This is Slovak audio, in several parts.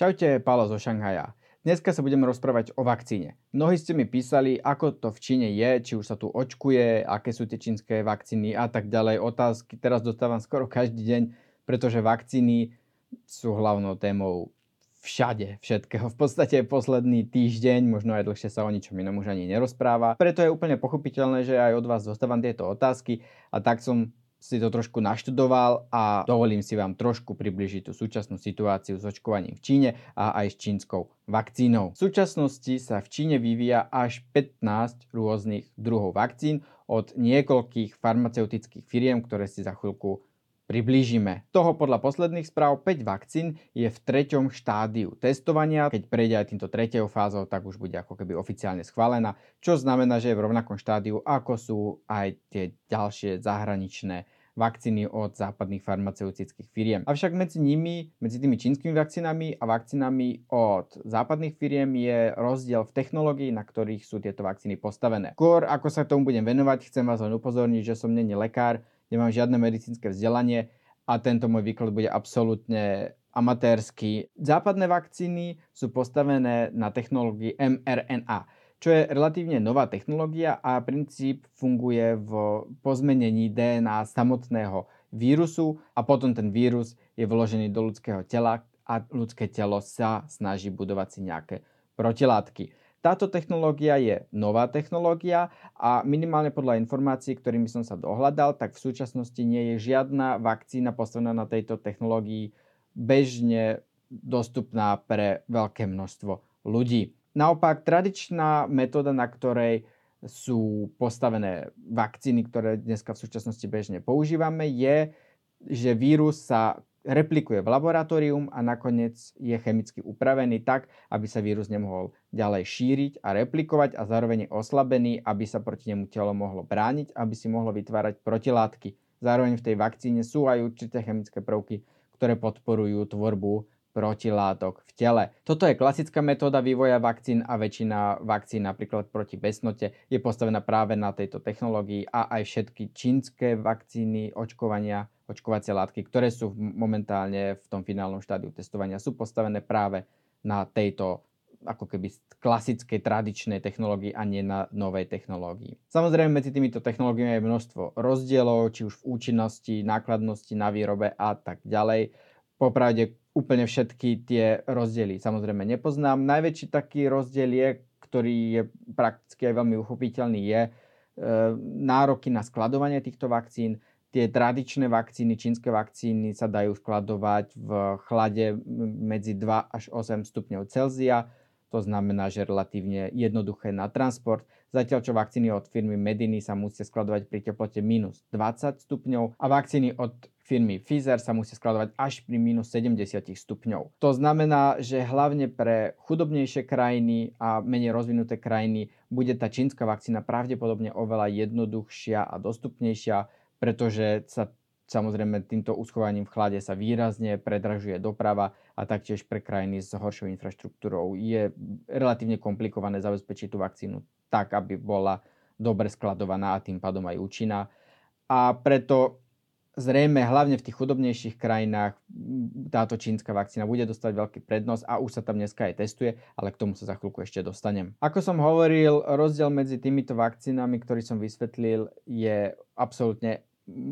Čaute, Pálo zo Šanghaja. Dneska sa budeme rozprávať o vakcíne. Mnohí ste mi písali, ako to v Číne je, či už sa tu očkuje, aké sú tie čínske vakcíny a tak ďalej. Otázky teraz dostávam skoro každý deň, pretože vakcíny sú hlavnou témou všade, všetkého. V podstate posledný týždeň, možno aj dlhšie sa o ničom inom už ani nerozpráva. Preto je úplne pochopiteľné, že aj od vás dostávam tieto otázky a tak som si to trošku naštudoval a dovolím si vám trošku približiť tú súčasnú situáciu s očkovaním v Číne a aj s čínskou vakcínou. V súčasnosti sa v Číne vyvíja až 15 rôznych druhov vakcín od niekoľkých farmaceutických firiem, ktoré si za chvíľku priblížime. Toho podľa posledných správ 5 vakcín je v treťom štádiu testovania. Keď prejde aj týmto tretiou fázou, tak už bude ako keby oficiálne schválená, čo znamená, že je v rovnakom štádiu, ako sú aj tie ďalšie zahraničné vakcíny od západných farmaceutických firiem. Avšak medzi nimi, medzi tými čínskymi vakcínami a vakcínami od západných firiem je rozdiel v technológii, na ktorých sú tieto vakcíny postavené. Skôr ako sa tomu budem venovať, chcem vás len upozorniť, že som není lekár, nemám žiadne medicínske vzdelanie a tento môj výklad bude absolútne amatérsky. Západné vakcíny sú postavené na technológii mRNA, čo je relatívne nová technológia a princíp funguje v pozmenení DNA samotného vírusu a potom ten vírus je vložený do ľudského tela a ľudské telo sa snaží budovať si nejaké protilátky. Táto technológia je nová technológia a minimálne podľa informácií, ktorými som sa dohľadal, tak v súčasnosti nie je žiadna vakcína postavená na tejto technológii bežne dostupná pre veľké množstvo ľudí. Naopak, tradičná metóda, na ktorej sú postavené vakcíny, ktoré dneska v súčasnosti bežne používame, je, že vírus sa replikuje v laboratórium a nakoniec je chemicky upravený tak, aby sa vírus nemohol ďalej šíriť a replikovať a zároveň je oslabený, aby sa proti nemu telo mohlo brániť, aby si mohlo vytvárať protilátky. Zároveň v tej vakcíne sú aj určité chemické prvky, ktoré podporujú tvorbu protilátok v tele. Toto je klasická metóda vývoja vakcín a väčšina vakcín napríklad proti besnote je postavená práve na tejto technológii a aj všetky čínske vakcíny očkovania očkovacie látky, ktoré sú momentálne v tom finálnom štádiu testovania, sú postavené práve na tejto ako keby klasickej tradičnej technológii a nie na novej technológii. Samozrejme medzi týmito technológiami je množstvo rozdielov, či už v účinnosti, nákladnosti na výrobe a tak ďalej. Popravde úplne všetky tie rozdiely samozrejme nepoznám. Najväčší taký rozdiel je, ktorý je prakticky aj veľmi uchopiteľný, je e, nároky na skladovanie týchto vakcín, Tie tradičné vakcíny, čínske vakcíny sa dajú skladovať v chlade medzi 2 až 8 stupňov Celzia. To znamená, že relatívne jednoduché na transport. Zatiaľ, čo vakcíny od firmy Mediny sa musia skladovať pri teplote minus 20 stupňov a vakcíny od firmy Pfizer sa musia skladovať až pri minus 70 stupňov. To znamená, že hlavne pre chudobnejšie krajiny a menej rozvinuté krajiny bude tá čínska vakcína pravdepodobne oveľa jednoduchšia a dostupnejšia pretože sa samozrejme týmto uschovaním v chlade sa výrazne predražuje doprava a taktiež pre krajiny s horšou infraštruktúrou je relatívne komplikované zabezpečiť tú vakcínu tak, aby bola dobre skladovaná a tým pádom aj účinná. A preto zrejme hlavne v tých chudobnejších krajinách táto čínska vakcína bude dostať veľký prednosť a už sa tam dneska aj testuje, ale k tomu sa za chvíľku ešte dostanem. Ako som hovoril, rozdiel medzi týmito vakcínami, ktorý som vysvetlil, je absolútne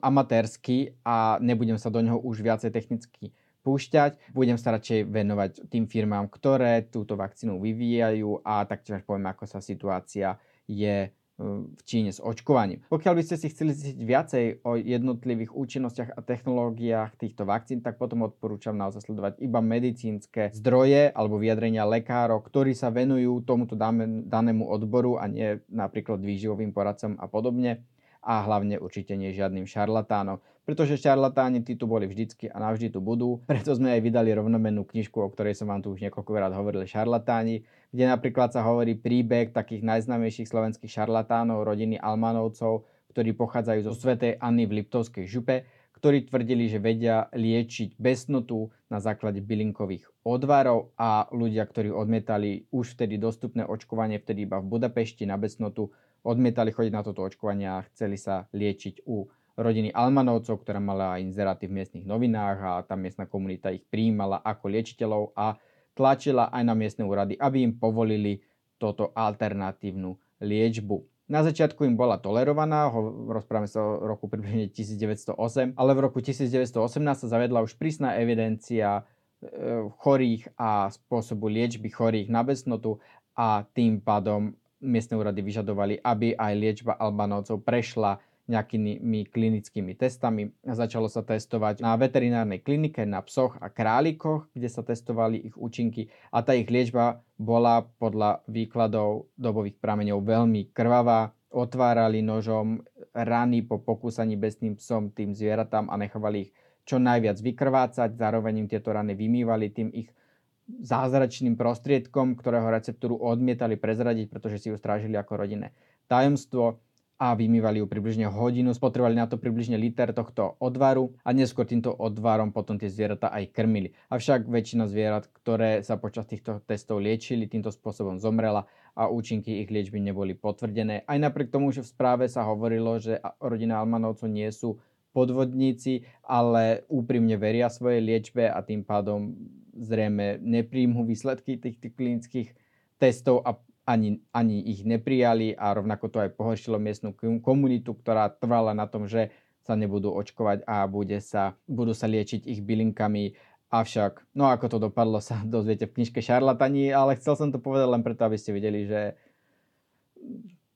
amatérsky a nebudem sa do neho už viacej technicky púšťať. Budem sa radšej venovať tým firmám, ktoré túto vakcínu vyvíjajú a taktiež poviem, ako sa situácia je e, v Číne s očkovaním. Pokiaľ by ste si chceli zistiť viacej o jednotlivých účinnostiach a technológiách týchto vakcín, tak potom odporúčam naozaj sledovať iba medicínske zdroje alebo vyjadrenia lekárov, ktorí sa venujú tomuto danému odboru a nie napríklad výživovým poradcom a podobne a hlavne určite nie žiadnym šarlatánom, pretože šarlatáni tí tu boli vždycky a navždy tu budú. Preto sme aj vydali rovnomennú knižku, o ktorej som vám tu už niekoľkokrát hovoril, šarlatáni, kde napríklad sa hovorí príbeh takých najznámejších slovenských šarlatánov rodiny Almanovcov, ktorí pochádzajú zo svätej Anny v Liptovskej župe, ktorí tvrdili, že vedia liečiť besnotu na základe bylinkových odvarov a ľudia, ktorí odmietali už vtedy dostupné očkovanie, vtedy iba v Budapešti na besnotu, odmietali chodiť na toto očkovanie a chceli sa liečiť u rodiny Almanovcov, ktorá mala inzeráty v miestnych novinách a tá miestna komunita ich prijímala ako liečiteľov a tlačila aj na miestne úrady, aby im povolili toto alternatívnu liečbu. Na začiatku im bola tolerovaná, ho, rozprávame sa o roku približne 1908, ale v roku 1918 sa zavedla už prísna evidencia e, chorých a spôsobu liečby chorých na besnotu a tým pádom miestne úrady vyžadovali, aby aj liečba Albanovcov prešla nejakými klinickými testami. Začalo sa testovať na veterinárnej klinike, na psoch a králikoch, kde sa testovali ich účinky a tá ich liečba bola podľa výkladov dobových prameňov veľmi krvavá. Otvárali nožom rany po pokúsaní besným psom tým zvieratám a nechávali ich čo najviac vykrvácať, zároveň im tieto rany vymývali tým ich zázračným prostriedkom, ktorého receptúru odmietali prezradiť, pretože si ju strážili ako rodinné tajomstvo a vymývali ju približne hodinu, spotrebovali na to približne liter tohto odvaru a neskôr týmto odvarom potom tie zvieratá aj krmili. Avšak väčšina zvierat, ktoré sa počas týchto testov liečili, týmto spôsobom zomrela a účinky ich liečby neboli potvrdené. Aj napriek tomu, že v správe sa hovorilo, že rodina Almanovcov nie sú podvodníci, ale úprimne veria svojej liečbe a tým pádom zrejme nepríjmu výsledky tých, tých klinických testov a ani, ani ich neprijali a rovnako to aj pohoršilo miestnu komunitu, ktorá trvala na tom, že sa nebudú očkovať a bude sa, budú sa liečiť ich bylinkami. Avšak, no ako to dopadlo, sa dozviete v knižke Šarlatani, ale chcel som to povedať len preto, aby ste videli, že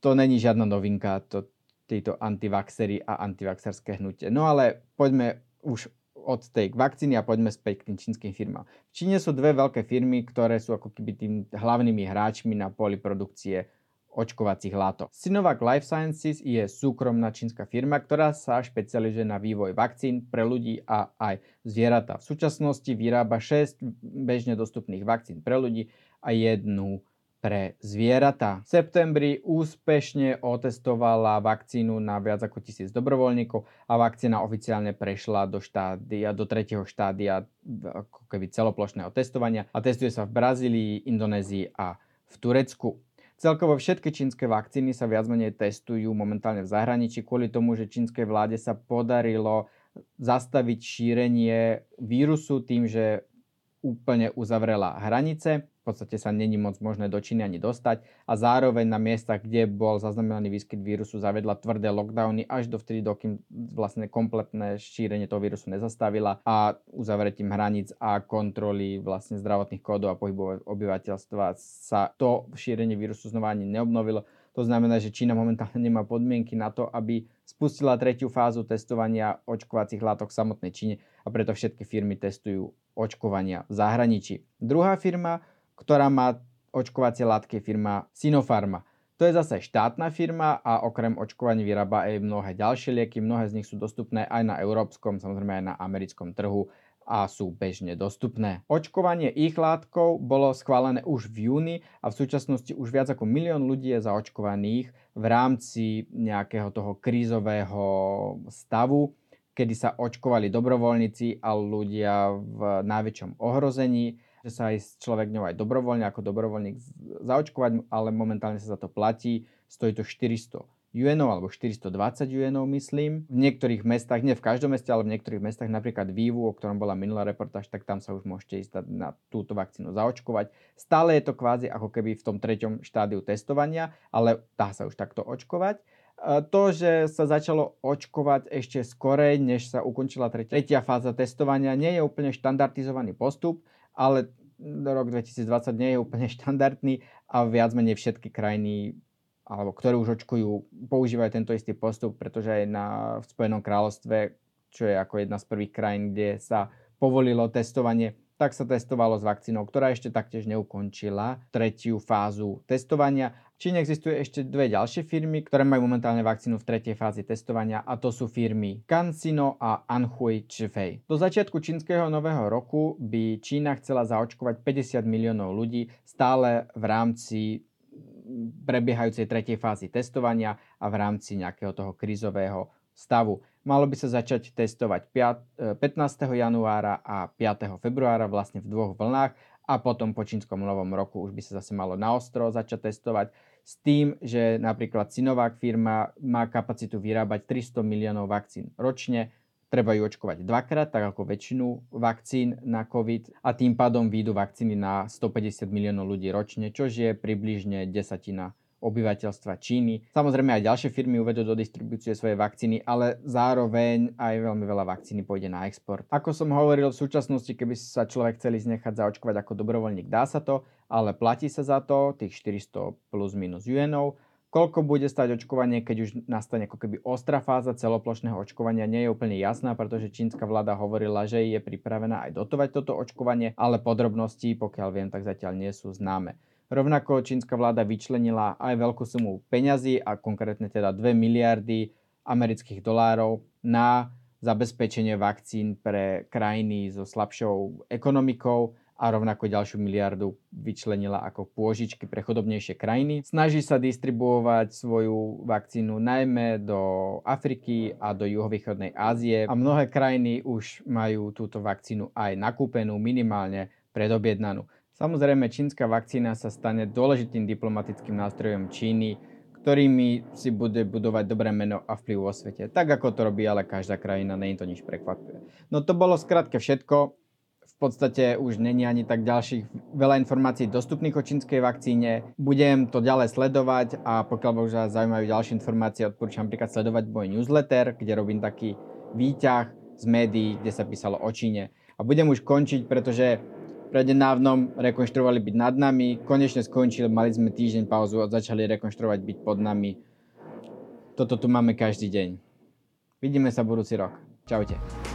to není žiadna novinka, to, títo antivaxery a antivaxerské hnutie. No ale poďme už od tej vakcíny a poďme späť k tým čínskym firmám. V Číne sú dve veľké firmy, ktoré sú ako keby tým hlavnými hráčmi na poli produkcie očkovacích látok. Sinovac Life Sciences je súkromná čínska firma, ktorá sa špecializuje na vývoj vakcín pre ľudí a aj zvieratá. V súčasnosti vyrába 6 bežne dostupných vakcín pre ľudí a jednu pre zvieratá. V septembri úspešne otestovala vakcínu na viac ako tisíc dobrovoľníkov a vakcína oficiálne prešla do, štádia, do tretieho štádia ako keby celoplošného testovania a testuje sa v Brazílii, Indonézii a v Turecku. Celkovo všetky čínske vakcíny sa viac menej testujú momentálne v zahraničí kvôli tomu, že čínskej vláde sa podarilo zastaviť šírenie vírusu tým, že úplne uzavrela hranice v podstate sa není moc možné do Číny ani dostať a zároveň na miestach, kde bol zaznamenaný výskyt vírusu, zavedla tvrdé lockdowny až do vtedy, dokým vlastne kompletné šírenie toho vírusu nezastavila a uzavretím hraníc a kontroly vlastne zdravotných kódov a pohybov obyvateľstva sa to šírenie vírusu znova ani neobnovilo. To znamená, že Čína momentálne nemá podmienky na to, aby spustila tretiu fázu testovania očkovacích látok v samotnej Číne a preto všetky firmy testujú očkovania v zahraničí. Druhá firma, ktorá má očkovacie látky firma Sinopharma. To je zase štátna firma a okrem očkovania vyrába aj mnohé ďalšie lieky. Mnohé z nich sú dostupné aj na európskom, samozrejme aj na americkom trhu a sú bežne dostupné. Očkovanie ich látkov bolo schválené už v júni a v súčasnosti už viac ako milión ľudí je zaočkovaných v rámci nejakého toho krízového stavu, kedy sa očkovali dobrovoľníci a ľudia v najväčšom ohrození že sa aj človek ňou aj dobrovoľne ako dobrovoľník zaočkovať, ale momentálne sa za to platí. Stojí to 400 UNO alebo 420 UNO myslím. V niektorých mestách, nie v každom meste, ale v niektorých mestách, napríklad Vývu, o ktorom bola minulá reportáž, tak tam sa už môžete ísť na túto vakcínu zaočkovať. Stále je to kvázi ako keby v tom treťom štádiu testovania, ale dá sa už takto očkovať. To, že sa začalo očkovať ešte skorej, než sa ukončila tretia fáza testovania, nie je úplne štandardizovaný postup ale rok 2020 nie je úplne štandardný a viac menej všetky krajiny alebo ktoré už očkujú, používajú tento istý postup, pretože aj na, v Spojenom kráľovstve, čo je ako jedna z prvých krajín, kde sa povolilo testovanie, tak sa testovalo s vakcínou, ktorá ešte taktiež neukončila tretiu fázu testovania. V Číne existuje ešte dve ďalšie firmy, ktoré majú momentálne vakcínu v tretej fázi testovania a to sú firmy CanSino a Anhui Chifei. Do začiatku čínskeho nového roku by Čína chcela zaočkovať 50 miliónov ľudí stále v rámci prebiehajúcej tretej fázy testovania a v rámci nejakého toho krízového stavu. Malo by sa začať testovať 15. E, januára a 5. februára vlastne v dvoch vlnách a potom po čínskom novom roku už by sa zase malo na ostro začať testovať s tým, že napríklad Sinovac firma má kapacitu vyrábať 300 miliónov vakcín ročne, treba ju očkovať dvakrát, tak ako väčšinu vakcín na COVID a tým pádom výjdu vakcíny na 150 miliónov ľudí ročne, čo je približne desatina obyvateľstva Číny. Samozrejme aj ďalšie firmy uvedú do distribúcie svoje vakcíny, ale zároveň aj veľmi veľa vakcíny pôjde na export. Ako som hovoril, v súčasnosti, keby sa človek chceli znechať zaočkovať ako dobrovoľník, dá sa to, ale platí sa za to tých 400 plus minus UNov. Koľko bude stať očkovanie, keď už nastane ako keby ostrá fáza celoplošného očkovania, nie je úplne jasná, pretože čínska vláda hovorila, že je pripravená aj dotovať toto očkovanie, ale podrobnosti, pokiaľ viem, tak zatiaľ nie sú známe. Rovnako čínska vláda vyčlenila aj veľkú sumu peňazí, a konkrétne teda 2 miliardy amerických dolárov na zabezpečenie vakcín pre krajiny so slabšou ekonomikou a rovnako ďalšiu miliardu vyčlenila ako pôžičky pre chodobnejšie krajiny. Snaží sa distribuovať svoju vakcínu najmä do Afriky a do juhovýchodnej Ázie a mnohé krajiny už majú túto vakcínu aj nakúpenú minimálne predobjednanú. Samozrejme, čínska vakcína sa stane dôležitým diplomatickým nástrojom Číny, ktorými si bude budovať dobré meno a vplyv vo svete. Tak ako to robí ale každá krajina, nie to nič prekvapivé. No to bolo skrátke všetko. V podstate už není ani tak ďalších veľa informácií dostupných o čínskej vakcíne. Budem to ďalej sledovať a pokiaľ vás zaujímajú ďalšie informácie, odporúčam napríklad sledovať môj newsletter, kde robím taký výťah z médií, kde sa písalo o Číne. A budem už končiť, pretože prednedávnom rekonštruovali byť nad nami, konečne skončil, mali sme týždeň pauzu a začali rekonštruovať byť pod nami. Toto tu máme každý deň. Vidíme sa budúci rok. Čaute.